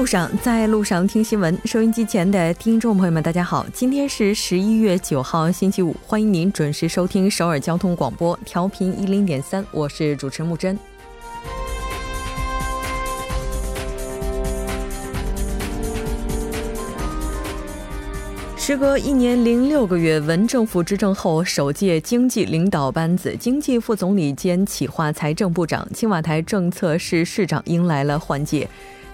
路上，在路上听新闻。收音机前的听众朋友们，大家好，今天是十一月九号，星期五，欢迎您准时收听首尔交通广播，调频一零点三，我是主持木真。时隔一年零六个月，文政府执政后首届经济领导班子，经济副总理兼企划财政部长、青瓦台政策室室长迎来了换届。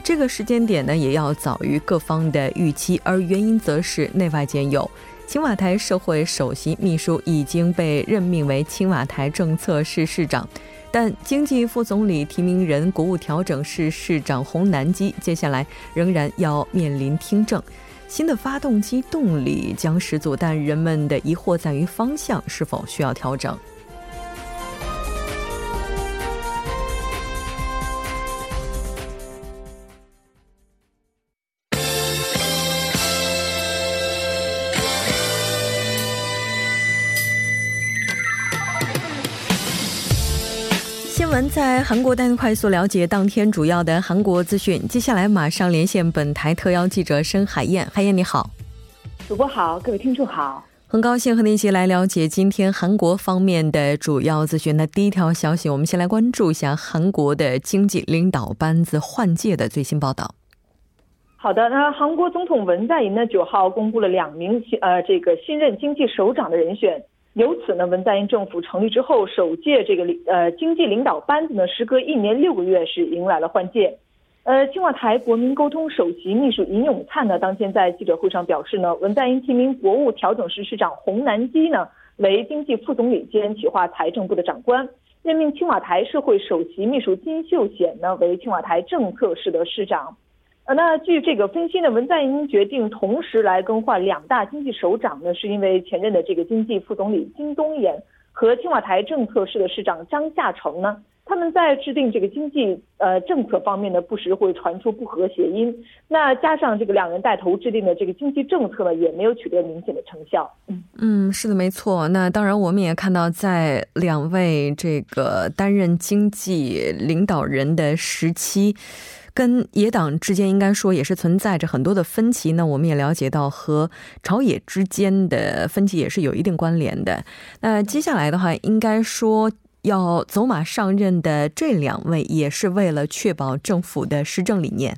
这个时间点呢，也要早于各方的预期，而原因则是内外兼有。青瓦台社会首席秘书已经被任命为青瓦台政策室室长，但经济副总理提名人国务调整室室长洪南基接下来仍然要面临听证。新的发动机动力将十足，但人们的疑惑在于方向是否需要调整。在韩国，带您快速了解当天主要的韩国资讯。接下来马上连线本台特邀记者申海燕。海燕你好，主播好，各位听众好，很高兴和您一起来了解今天韩国方面的主要资讯。那第一条消息，我们先来关注一下韩国的经济领导班子换届的最新报道。好的，那韩国总统文在寅呢，九号公布了两名呃这个新任经济首长的人选。由此呢，文在寅政府成立之后，首届这个领呃经济领导班子呢，时隔一年六个月是迎来了换届。呃，青瓦台国民沟通首席秘书尹永灿呢，当天在记者会上表示呢，文在寅提名国务调整室室长洪南基呢为经济副总理兼企划财政部的长官，任命青瓦台社会首席秘书金秀显呢为青瓦台政策室的室长。呃，那据这个分析呢，文在寅决定同时来更换两大经济首长呢，是因为前任的这个经济副总理金东延和青瓦台政策室的市长张夏成呢，他们在制定这个经济呃政策方面呢，不时会传出不和谐音。那加上这个两人带头制定的这个经济政策呢，也没有取得明显的成效。嗯嗯，是的，没错。那当然，我们也看到，在两位这个担任经济领导人的时期。跟野党之间应该说也是存在着很多的分歧那。我们也了解到和朝野之间的分歧也是有一定关联的。那接下来的话，应该说要走马上任的这两位，也是为了确保政府的施政理念。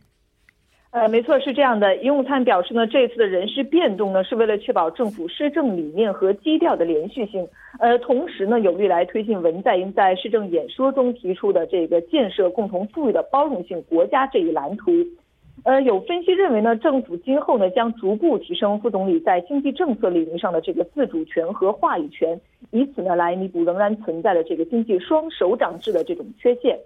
呃，没错，是这样的。尹永灿表示呢，这次的人事变动呢，是为了确保政府施政理念和基调的连续性，呃，同时呢，有利来推进文在寅在施政演说中提出的这个建设共同富裕的包容性国家这一蓝图。呃，有分析认为呢，政府今后呢，将逐步提升副总理在经济政策领域上的这个自主权和话语权，以此呢，来弥补仍然存在的这个经济双首长制的这种缺陷。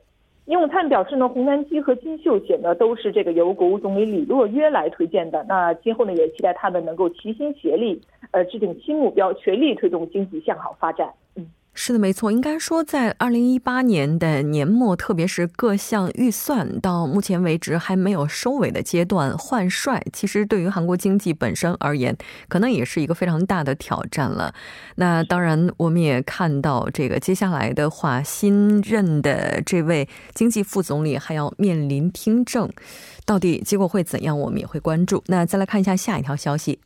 尹永灿表示呢，洪南基和金秀贤呢都是这个由国务总理李洛约来推荐的。那今后呢，也期待他们能够齐心协力，呃，制定新目标，全力推动经济向好发展。嗯。是的，没错。应该说，在二零一八年的年末，特别是各项预算到目前为止还没有收尾的阶段，换帅其实对于韩国经济本身而言，可能也是一个非常大的挑战了。那当然，我们也看到，这个接下来的话，新任的这位经济副总理还要面临听证，到底结果会怎样，我们也会关注。那再来看一下下一条消息。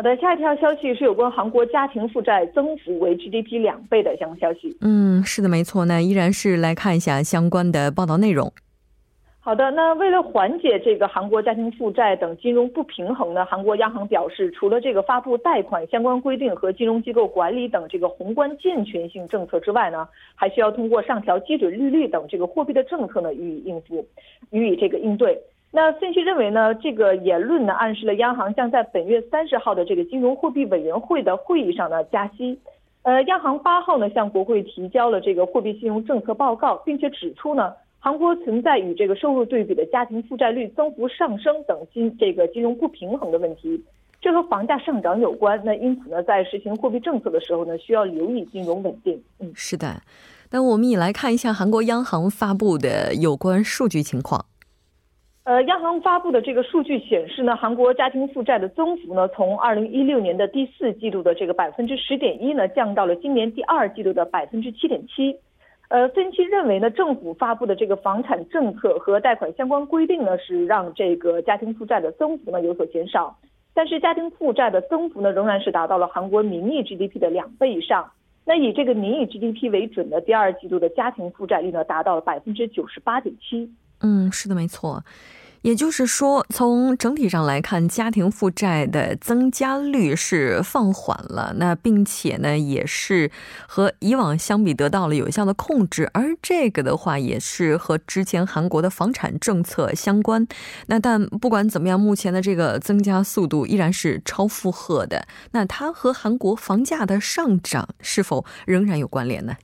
好的，下一条消息是有关韩国家庭负债增幅为 GDP 两倍的相关消息。嗯，是的，没错。那依然是来看一下相关的报道内容。好的，那为了缓解这个韩国家庭负债等金融不平衡呢，韩国央行表示，除了这个发布贷款相关规定和金融机构管理等这个宏观健全性政策之外呢，还需要通过上调基准利率等这个货币的政策呢予以应付，予以这个应对。那分析认为呢，这个言论呢暗示了央行将在本月三十号的这个金融货币委员会的会议上呢加息。呃，央行八号呢向国会提交了这个货币信用政策报告，并且指出呢，韩国存在与这个收入对比的家庭负债率增幅上升等金这个金融不平衡的问题，这和房价上涨有关。那因此呢，在实行货币政策的时候呢，需要留意金融稳定。嗯，是的。那我们也来看一下韩国央行发布的有关数据情况。呃，央行发布的这个数据显示呢，韩国家庭负债的增幅呢，从二零一六年的第四季度的这个百分之十点一呢，降到了今年第二季度的百分之七点七。呃，分析认为呢，政府发布的这个房产政策和贷款相关规定呢，是让这个家庭负债的增幅呢有所减少。但是家庭负债的增幅呢，仍然是达到了韩国名义 GDP 的两倍以上。那以这个名义 GDP 为准的第二季度的家庭负债率呢，达到了百分之九十八点七。嗯，是的，没错。也就是说，从整体上来看，家庭负债的增加率是放缓了，那并且呢，也是和以往相比得到了有效的控制，而这个的话也是和之前韩国的房产政策相关。那但不管怎么样，目前的这个增加速度依然是超负荷的。那它和韩国房价的上涨是否仍然有关联呢？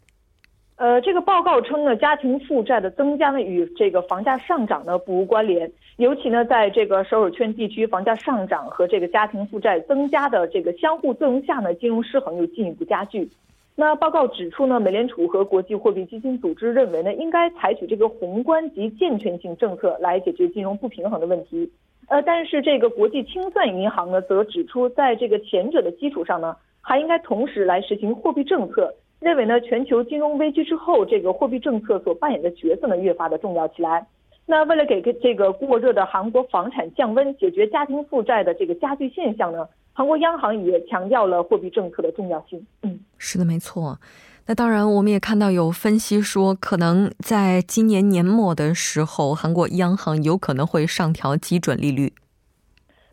呃，这个报告称呢，家庭负债的增加呢与这个房价上涨呢不无关联，尤其呢在这个首尔圈地区房价上涨和这个家庭负债增加的这个相互作用下呢，金融失衡又进一步加剧。那报告指出呢，美联储和国际货币基金组织认为呢，应该采取这个宏观及健全性政策来解决金融不平衡的问题。呃，但是这个国际清算银行呢则指出，在这个前者的基础上呢，还应该同时来实行货币政策。认为呢，全球金融危机之后，这个货币政策所扮演的角色呢，越发的重要起来。那为了给这个过热的韩国房产降温，解决家庭负债的这个加剧现象呢，韩国央行也强调了货币政策的重要性。嗯，是的，没错。那当然，我们也看到有分析说，可能在今年年末的时候，韩国央行有可能会上调基准利率。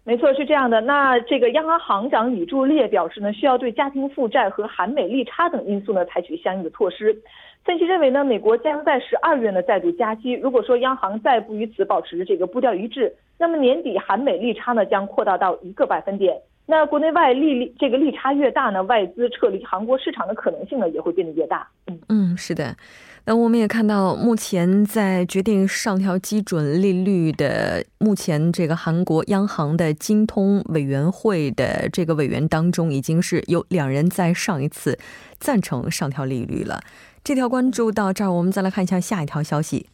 没错，是这样的。那这个央行行长李柱烈表示呢，需要对家庭负债和韩美利差等因素呢采取相应的措施。分析认为呢，美国将在十二月呢再度加息。如果说央行再不与此保持这个步调一致，那么年底韩美利差呢将扩大到一个百分点。那国内外利率这个利差越大呢，外资撤离韩国市场的可能性呢也会变得越大。嗯嗯，是的。那我们也看到，目前在决定上调基准利率的目前这个韩国央行的金通委员会的这个委员当中，已经是有两人在上一次赞成上调利率了。这条关注到这儿，我们再来看一下下一条消息。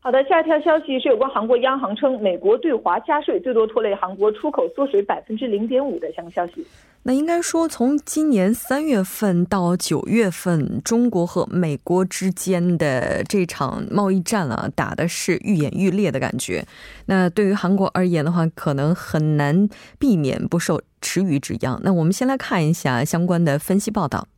好的，下一条消息是有关韩国央行称，美国对华加税最多拖累韩国出口缩水百分之零点五的相关消息。那应该说，从今年三月份到九月份，中国和美国之间的这场贸易战啊，打的是愈演愈烈的感觉。那对于韩国而言的话，可能很难避免不受池鱼之殃。那我们先来看一下相关的分析报道。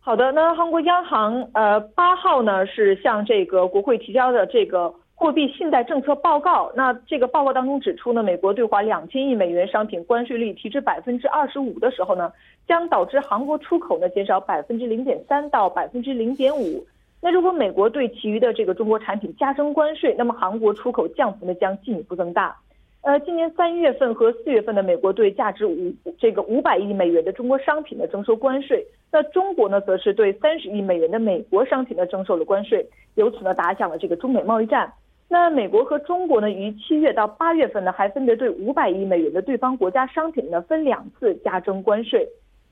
好的，那韩国央行呃八号呢是向这个国会提交的这个。货币信贷政策报告，那这个报告当中指出呢，美国对华两千亿美元商品关税率提至百分之二十五的时候呢，将导致韩国出口呢减少百分之零点三到百分之零点五。那如果美国对其余的这个中国产品加征关税，那么韩国出口降幅呢将进一步增大。呃，今年三月份和四月份的美国对价值五这个五百亿美元的中国商品呢征收关税，那中国呢则是对三十亿美元的美国商品呢征收了关税，由此呢打响了这个中美贸易战。那美国和中国呢，于七月到八月份呢，还分别对五百亿美元的对方国家商品呢分两次加征关税。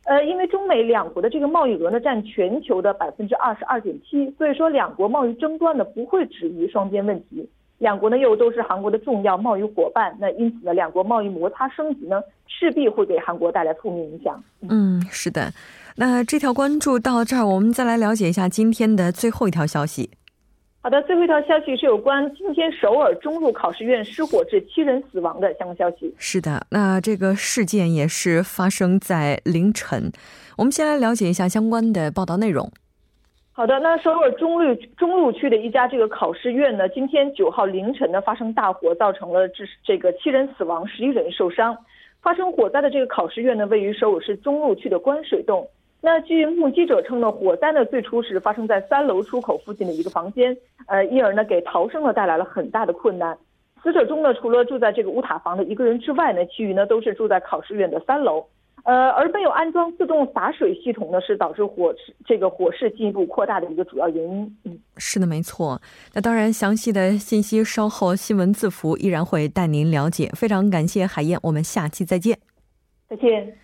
呃，因为中美两国的这个贸易额呢占全球的百分之二十二点七，所以说两国贸易争端呢不会止于双边问题。两国呢又都是韩国的重要贸易伙伴，那因此呢，两国贸易摩擦升级呢，势必会给韩国带来负面影响。嗯，是的。那这条关注到这儿，我们再来了解一下今天的最后一条消息。好的，最后一条消息是有关今天首尔中路考试院失火致七人死亡的相关消息。是的，那这个事件也是发生在凌晨。我们先来了解一下相关的报道内容。好的，那首尔中路中路区的一家这个考试院呢，今天九号凌晨呢发生大火，造成了致这个七人死亡，十一人受伤。发生火灾的这个考试院呢，位于首尔市中路区的关水洞。那据目击者称呢，火灾呢最初是发生在三楼出口附近的一个房间，呃，因而呢给逃生呢带来了很大的困难。死者中呢，除了住在这个乌塔房的一个人之外呢，其余呢都是住在考试院的三楼，呃，而没有安装自动洒水系统呢，是导致火这个火势进一步扩大的一个主要原因。嗯，是的，没错。那当然，详细的信息稍后新闻字符依然会带您了解。非常感谢海燕，我们下期再见。再见。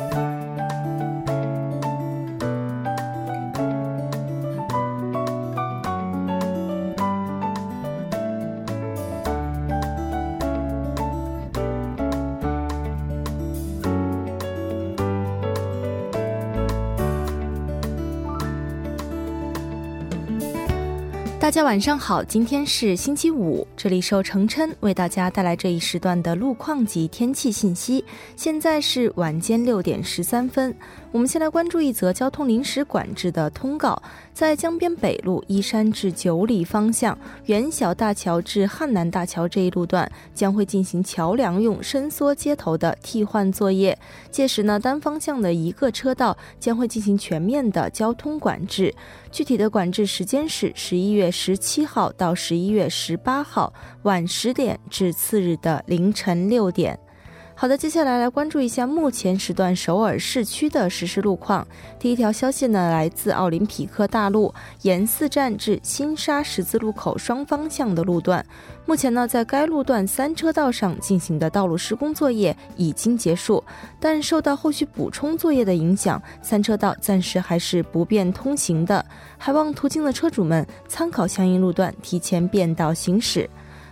大家晚上好，今天是星期五，这里是程琛为大家带来这一时段的路况及天气信息。现在是晚间六点十三分，我们先来关注一则交通临时管制的通告。在江边北路依山至九里方向，元小大桥至汉南大桥这一路段将会进行桥梁用伸缩接头的替换作业，届时呢，单方向的一个车道将会进行全面的交通管制。具体的管制时间是十一月十七号到十一月十八号晚十点至次日的凌晨六点。好的，接下来来关注一下目前时段首尔市区的实时路况。第一条消息呢，来自奥林匹克大路沿四站至新沙十字路口双方向的路段，目前呢，在该路段三车道上进行的道路施工作业已经结束，但受到后续补充作业的影响，三车道暂时还是不便通行的，还望途经的车主们参考相应路段，提前变道行驶。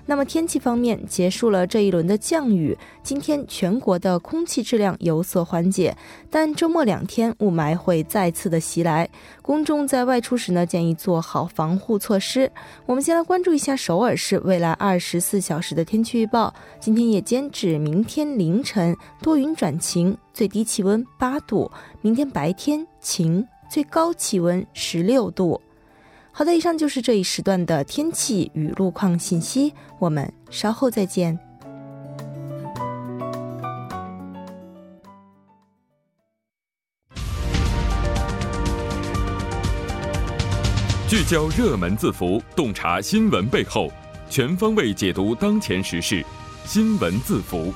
那么天气方面，结束了这一轮的降雨，今天全国的空气质量有所缓解，但周末两天雾霾会再次的袭来，公众在外出时呢，建议做好防护措施。我们先来关注一下首尔市未来二十四小时的天气预报：今天夜间至明天凌晨多云转晴，最低气温八度；明天白天晴，最高气温十六度。好的，以上就是这一时段的天气与路况信息，我们稍后再见。聚焦热门字符，洞察新闻背后，全方位解读当前时事，新闻字符。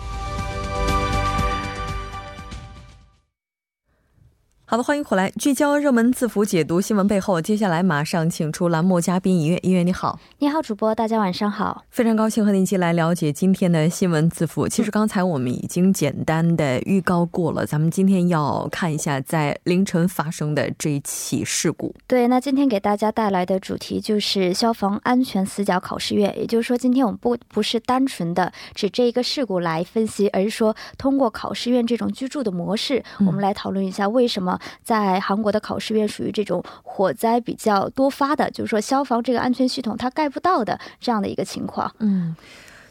好的，欢迎回来，聚焦热门字符，解读新闻背后。接下来马上请出栏目嘉宾音乐，音乐你好，你好，主播，大家晚上好，非常高兴和您一起来了解今天的新闻字符。其实刚才我们已经简单的预告过了，咱们今天要看一下在凌晨发生的这一起事故。对，那今天给大家带来的主题就是消防安全死角考试院，也就是说，今天我们不不是单纯的指这一个事故来分析，而是说通过考试院这种居住的模式，我们来讨论一下为什么。在韩国的考试院属于这种火灾比较多发的，就是说消防这个安全系统它盖不到的这样的一个情况。嗯。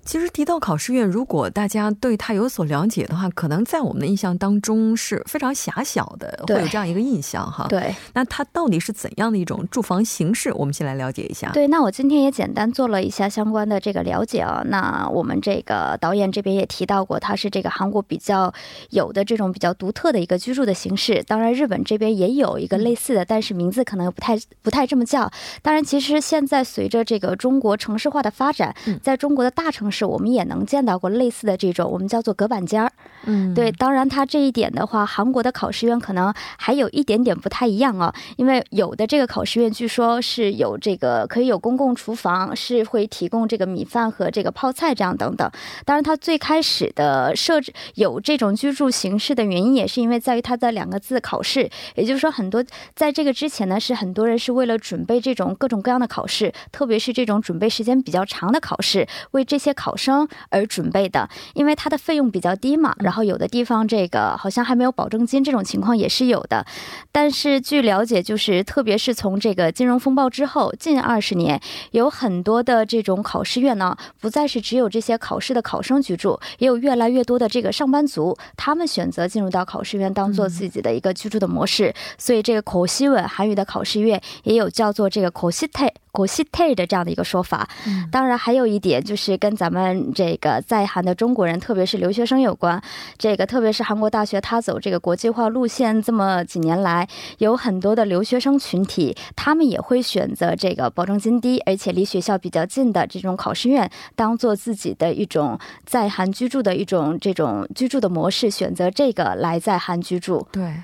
其实提到考试院，如果大家对它有所了解的话，可能在我们的印象当中是非常狭小的，会有这样一个印象哈。对，那它到底是怎样的一种住房形式？我们先来了解一下。对，那我今天也简单做了一下相关的这个了解啊。那我们这个导演这边也提到过，它是这个韩国比较有的这种比较独特的一个居住的形式。当然，日本这边也有一个类似的，但是名字可能不太不太这么叫。当然，其实现在随着这个中国城市化的发展，在中国的大城是我们也能见到过类似的这种，我们叫做隔板间儿。嗯，对，当然它这一点的话，韩国的考试院可能还有一点点不太一样啊，因为有的这个考试院据说是有这个可以有公共厨房，是会提供这个米饭和这个泡菜这样等等。当然，它最开始的设置有这种居住形式的原因，也是因为在于它的两个字考试，也就是说很多在这个之前呢，是很多人是为了准备这种各种各样的考试，特别是这种准备时间比较长的考试，为这些考生。而准备的，因为它的费用比较低嘛，然后有的地方这个好像还没有保证金，这种情况也是有的。但是据了解，就是特别是从这个金融风暴之后，近二十年，有很多的这种考试院呢，不再是只有这些考试的考生居住，也有越来越多的这个上班族，他们选择进入到考试院当做自己的一个居住的模式。所以这个口西文韩语的考试院也有叫做这个口西泰。国西泰的这样的一个说法，当然还有一点就是跟咱们这个在韩的中国人，特别是留学生有关。这个特别是韩国大学，它走这个国际化路线这么几年来，有很多的留学生群体，他们也会选择这个保证金低而且离学校比较近的这种考试院，当做自己的一种在韩居住的一种这种居住的模式，选择这个来在韩居住。对。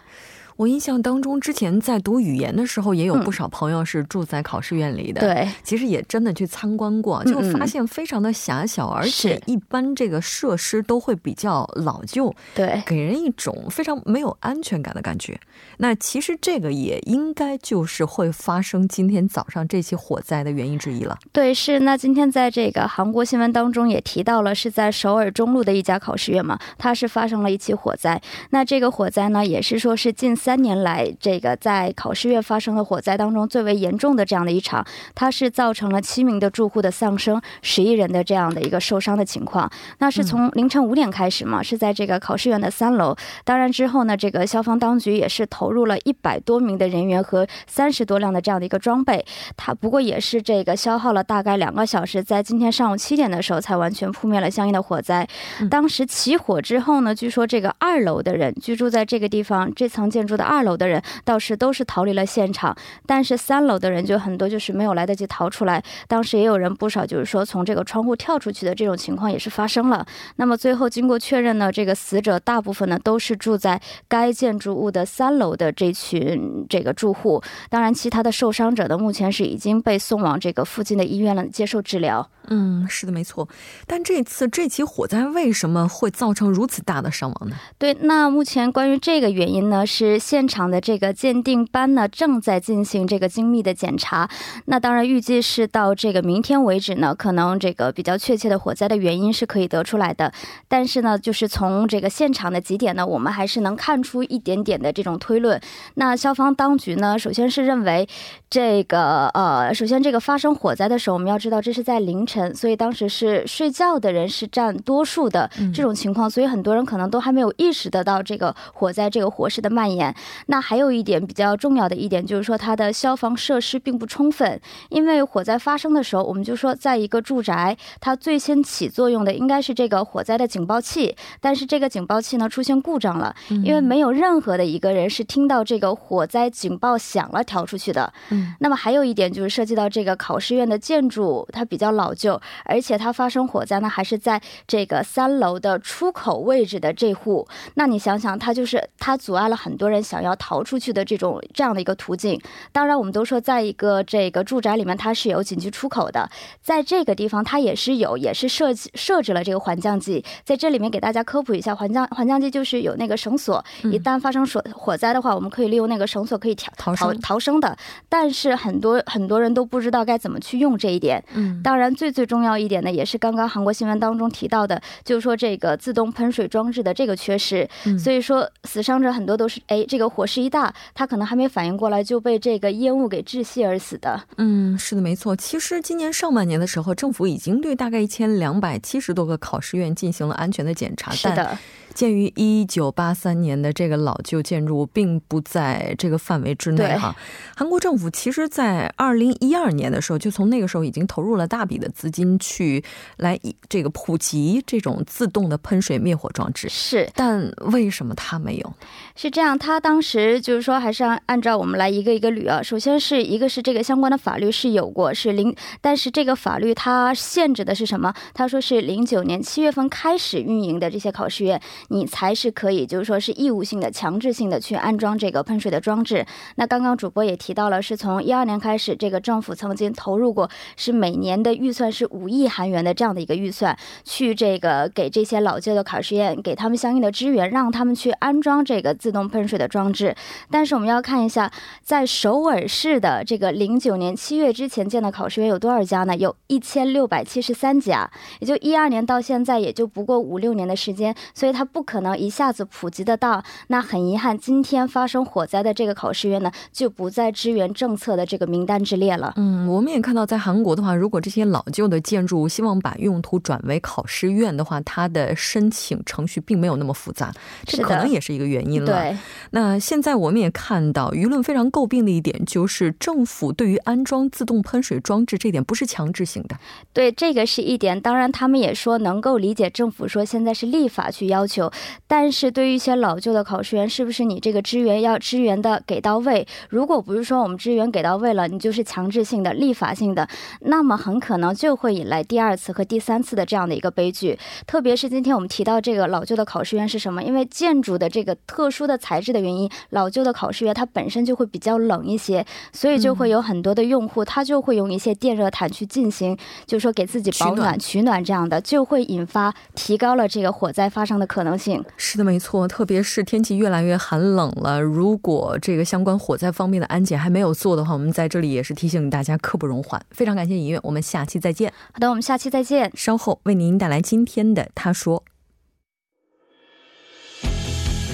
我印象当中，之前在读语言的时候，也有不少朋友是住在考试院里的。对，其实也真的去参观过，就发现非常的狭小，而且一般这个设施都会比较老旧，对，给人一种非常没有安全感的感觉。那其实这个也应该就是会发生今天早上这起火灾的原因之一了。对，是。那今天在这个韩国新闻当中也提到了，是在首尔中路的一家考试院嘛，它是发生了一起火灾。那这个火灾呢，也是说是近四。三年来这个在考试院发生的火灾当中最为严重的这样的一场，它是造成了七名的住户的丧生，十一人的这样的一个受伤的情况。那是从凌晨五点开始嘛，是在这个考试院的三楼。当然之后呢，这个消防当局也是投入了一百多名的人员和三十多辆的这样的一个装备。它不过也是这个消耗了大概两个小时，在今天上午七点的时候才完全扑灭了相应的火灾。当时起火之后呢，据说这个二楼的人居住在这个地方这层建筑的二楼的人倒是都是逃离了现场，但是三楼的人就很多就是没有来得及逃出来。当时也有人不少就是说从这个窗户跳出去的这种情况也是发生了。那么最后经过确认呢，这个死者大部分呢都是住在该建筑物的三楼的这群这个住户。当然，其他的受伤者呢，目前是已经被送往这个附近的医院了，接受治疗。嗯，是的，没错。但这次这起火灾为什么会造成如此大的伤亡呢？对，那目前关于这个原因呢，是现场的这个鉴定班呢正在进行这个精密的检查。那当然，预计是到这个明天为止呢，可能这个比较确切的火灾的原因是可以得出来的。但是呢，就是从这个现场的几点呢，我们还是能看出一点点的这种推论。那消防当局呢，首先是认为这个呃，首先这个发生火灾的时候，我们要知道这是在凌晨。所以当时是睡觉的人是占多数的这种情况，所以很多人可能都还没有意识得到这个火灾这个火势的蔓延。那还有一点比较重要的一点就是说，它的消防设施并不充分。因为火灾发生的时候，我们就说在一个住宅，它最先起作用的应该是这个火灾的警报器，但是这个警报器呢出现故障了，因为没有任何的一个人是听到这个火灾警报响了逃出去的。嗯，那么还有一点就是涉及到这个考试院的建筑，它比较老旧。而且它发生火灾呢，还是在这个三楼的出口位置的这户。那你想想，它就是它阻碍了很多人想要逃出去的这种这样的一个途径。当然，我们都说，在一个这个住宅里面，它是有紧急出口的。在这个地方，它也是有，也是设计设置了这个缓降剂。在这里面给大家科普一下，缓降缓降剂就是有那个绳索，一旦发生火火灾的话，我们可以利用那个绳索可以逃逃逃生的。但是很多很多人都不知道该怎么去用这一点。嗯，当然最。最重要一点呢，也是刚刚韩国新闻当中提到的，就是说这个自动喷水装置的这个缺失，所以说死伤者很多都是哎，这个火势一大，他可能还没反应过来就被这个烟雾给窒息而死的。嗯，是的，没错。其实今年上半年的时候，政府已经对大概一千两百七十多个考试院进行了安全的检查。是的。鉴于一九八三年的这个老旧建筑并不在这个范围之内哈，韩国政府其实，在二零一二年的时候，就从那个时候已经投入了大笔的资金去来这个普及这种自动的喷水灭火装置。是，但为什么它没有？是这样，当时就是说，还是按按照我们来一个一个捋啊。首先是一个是这个相关的法律是有过，是零，但是这个法律它限制的是什么？他说是零九年七月份开始运营的这些考试院。你才是可以，就是说是义务性的、强制性的去安装这个喷水的装置。那刚刚主播也提到了，是从一二年开始，这个政府曾经投入过，是每年的预算是五亿韩元的这样的一个预算，去这个给这些老旧的考试院给他们相应的支援，让他们去安装这个自动喷水的装置。但是我们要看一下，在首尔市的这个零九年七月之前建的考试院有多少家呢？有一千六百七十三家，也就一二年到现在也就不过五六年的时间，所以它不。可能一下子普及得到，那很遗憾，今天发生火灾的这个考试院呢，就不在支援政策的这个名单之列了。嗯，我们也看到，在韩国的话，如果这些老旧的建筑希望把用途转为考试院的话，它的申请程序并没有那么复杂，这可能也是一个原因了。对。那那现在我们也看到，舆论非常诟病的一点就是，政府对于安装自动喷水装置这点不是强制性的。对，这个是一点。当然，他们也说能够理解政府说现在是立法去要求。但是对于一些老旧的考试员，是不是你这个支援要支援的给到位？如果不是说我们支援给到位了，你就是强制性的、立法性的，那么很可能就会引来第二次和第三次的这样的一个悲剧。特别是今天我们提到这个老旧的考试院是什么？因为建筑的这个特殊的材质的原因，老旧的考试院它本身就会比较冷一些，所以就会有很多的用户他就会用一些电热毯去进行，就是说给自己保暖、取暖这样的，就会引发提高了这个火灾发生的可能性。是的，没错，特别是天气越来越寒冷了，如果这个相关火灾方面的安检还没有做的话，我们在这里也是提醒大家刻不容缓。非常感谢尹月，我们下期再见。好的，我们下期再见。稍后为您带来今天的他说。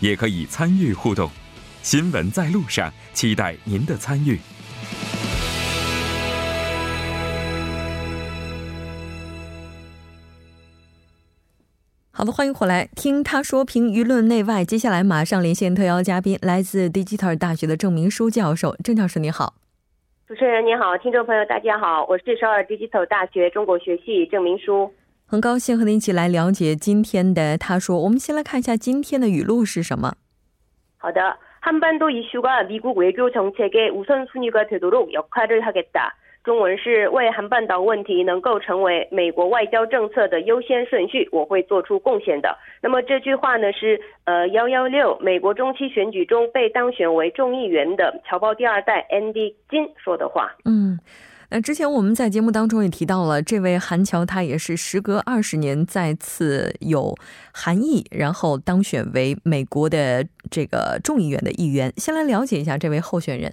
也可以参与互动。新闻在路上，期待您的参与。好的，欢迎回来听他说评舆论内外。接下来马上连线特邀嘉宾，来自 Digital 大学的郑明书教授。郑教授你好，主持人你好，听众朋友大家好，我是首尔 Digital 大学中国学系郑明书，很高兴和您一起来了解今天的他说。我们先来看一下今天的语录是什么。好的，한반도이슈가미국외교정책의우선순위가되도록역할을하겠다。中文是为韩半岛问题能够成为美国外交政策的优先顺序，我会做出贡献的。那么这句话呢是呃幺幺六美国中期选举中被当选为众议员的侨胞第二代 Andy 金说的话。嗯， 那之前我们在节目当中也提到了，这位韩乔他也是时隔二十年再次有韩裔，然后当选为美国的这个众议员的议员。先来了解一下这位候选人。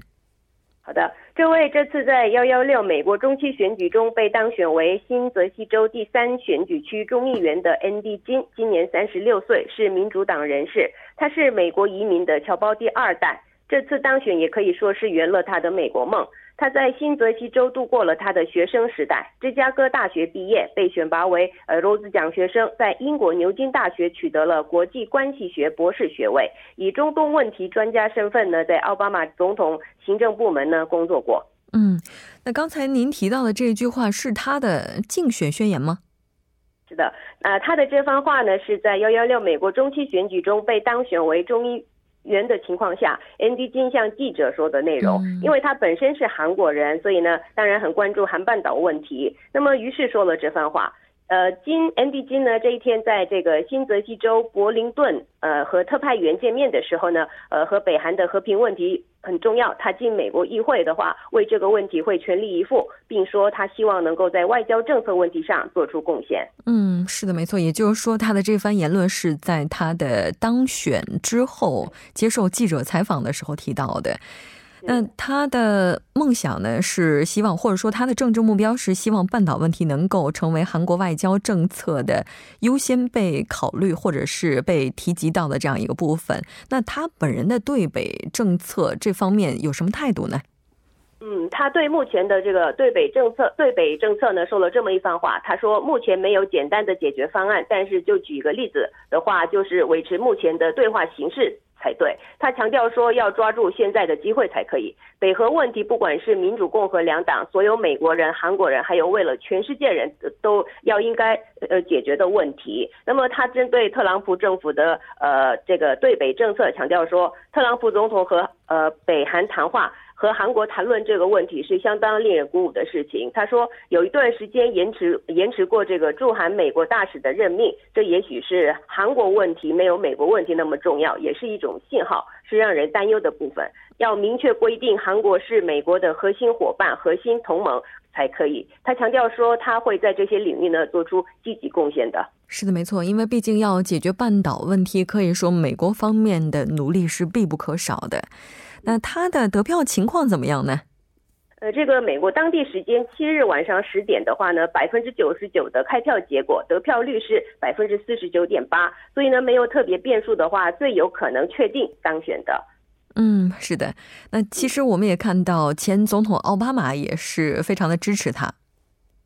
好的。这位这次在幺幺六美国中期选举中被当选为新泽西州第三选举区众议员的 N.D. 金，今年三十六岁，是民主党人士。他是美国移民的侨胞第二代。这次当选也可以说是圆了他的美国梦。他在新泽西州度过了他的学生时代，芝加哥大学毕业，被选拔为呃罗兹奖学生，在英国牛津大学取得了国际关系学博士学位，以中东问题专家身份呢，在奥巴马总统行政部门呢工作过。嗯，那刚才您提到的这句话是他的竞选宣言吗？是的，呃，他的这番话呢是在幺幺六美国中期选举中被当选为中医。员的情况下，Andy 金向记者说的内容，因为他本身是韩国人，所以呢，当然很关注韩半岛问题。那么，于是说了这番话。呃，金 Andy 金呢，这一天在这个新泽西州柏林顿，呃，和特派员见面的时候呢，呃，和北韩的和平问题很重要。他进美国议会的话，为这个问题会全力以赴，并说他希望能够在外交政策问题上做出贡献。嗯，是的，没错。也就是说，他的这番言论是在他的当选之后接受记者采访的时候提到的。那他的梦想呢，是希望或者说他的政治目标是希望半岛问题能够成为韩国外交政策的优先被考虑或者是被提及到的这样一个部分。那他本人的对北政策这方面有什么态度呢？嗯，他对目前的这个对北政策对北政策呢说了这么一番话。他说目前没有简单的解决方案，但是就举一个例子的话，就是维持目前的对话形式。才对，他强调说要抓住现在的机会才可以。北核问题，不管是民主、共和两党，所有美国人、韩国人，还有为了全世界人都要应该呃解决的问题。那么他针对特朗普政府的呃这个对北政策，强调说，特朗普总统和呃北韩谈话。和韩国谈论这个问题是相当令人鼓舞的事情。他说，有一段时间延迟延迟过这个驻韩美国大使的任命，这也许是韩国问题没有美国问题那么重要，也是一种信号，是让人担忧的部分。要明确规定韩国是美国的核心伙伴、核心同盟才可以。他强调说，他会在这些领域呢做出积极贡献的。是的，没错，因为毕竟要解决半岛问题，可以说美国方面的努力是必不可少的。那他的得票情况怎么样呢？呃，这个美国当地时间七日晚上十点的话呢，百分之九十九的开票结果，得票率是百分之四十九点八，所以呢，没有特别变数的话，最有可能确定当选的。嗯，是的。那其实我们也看到，前总统奥巴马也是非常的支持他。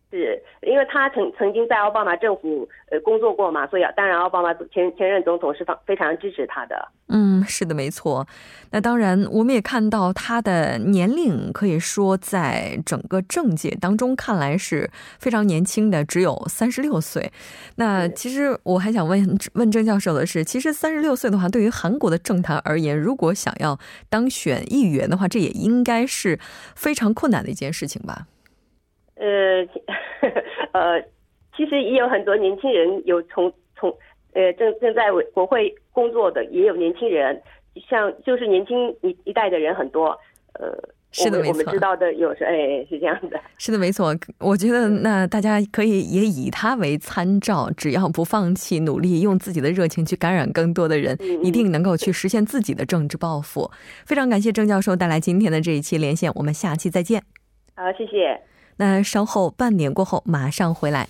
是。因为他曾曾经在奥巴马政府呃工作过嘛，所以当然奥巴马前前任总统是非非常支持他的。嗯，是的，没错。那当然，我们也看到他的年龄可以说在整个政界当中看来是非常年轻的，只有三十六岁。那其实我还想问问郑教授的是，其实三十六岁的话，对于韩国的政坛而言，如果想要当选议员的话，这也应该是非常困难的一件事情吧？呃。呃，其实也有很多年轻人有从从呃正正在国会工作的，也有年轻人。像就是年轻一一代的人很多，呃。是的，没错。我们知道的有时，哎，是这样的。是的，没错。我觉得那大家可以也以他为参照，只要不放弃努力，用自己的热情去感染更多的人，一定能够去实现自己的政治抱负。非常感谢郑教授带来今天的这一期连线，我们下期再见。好，谢谢。那稍后半年过后马上回来。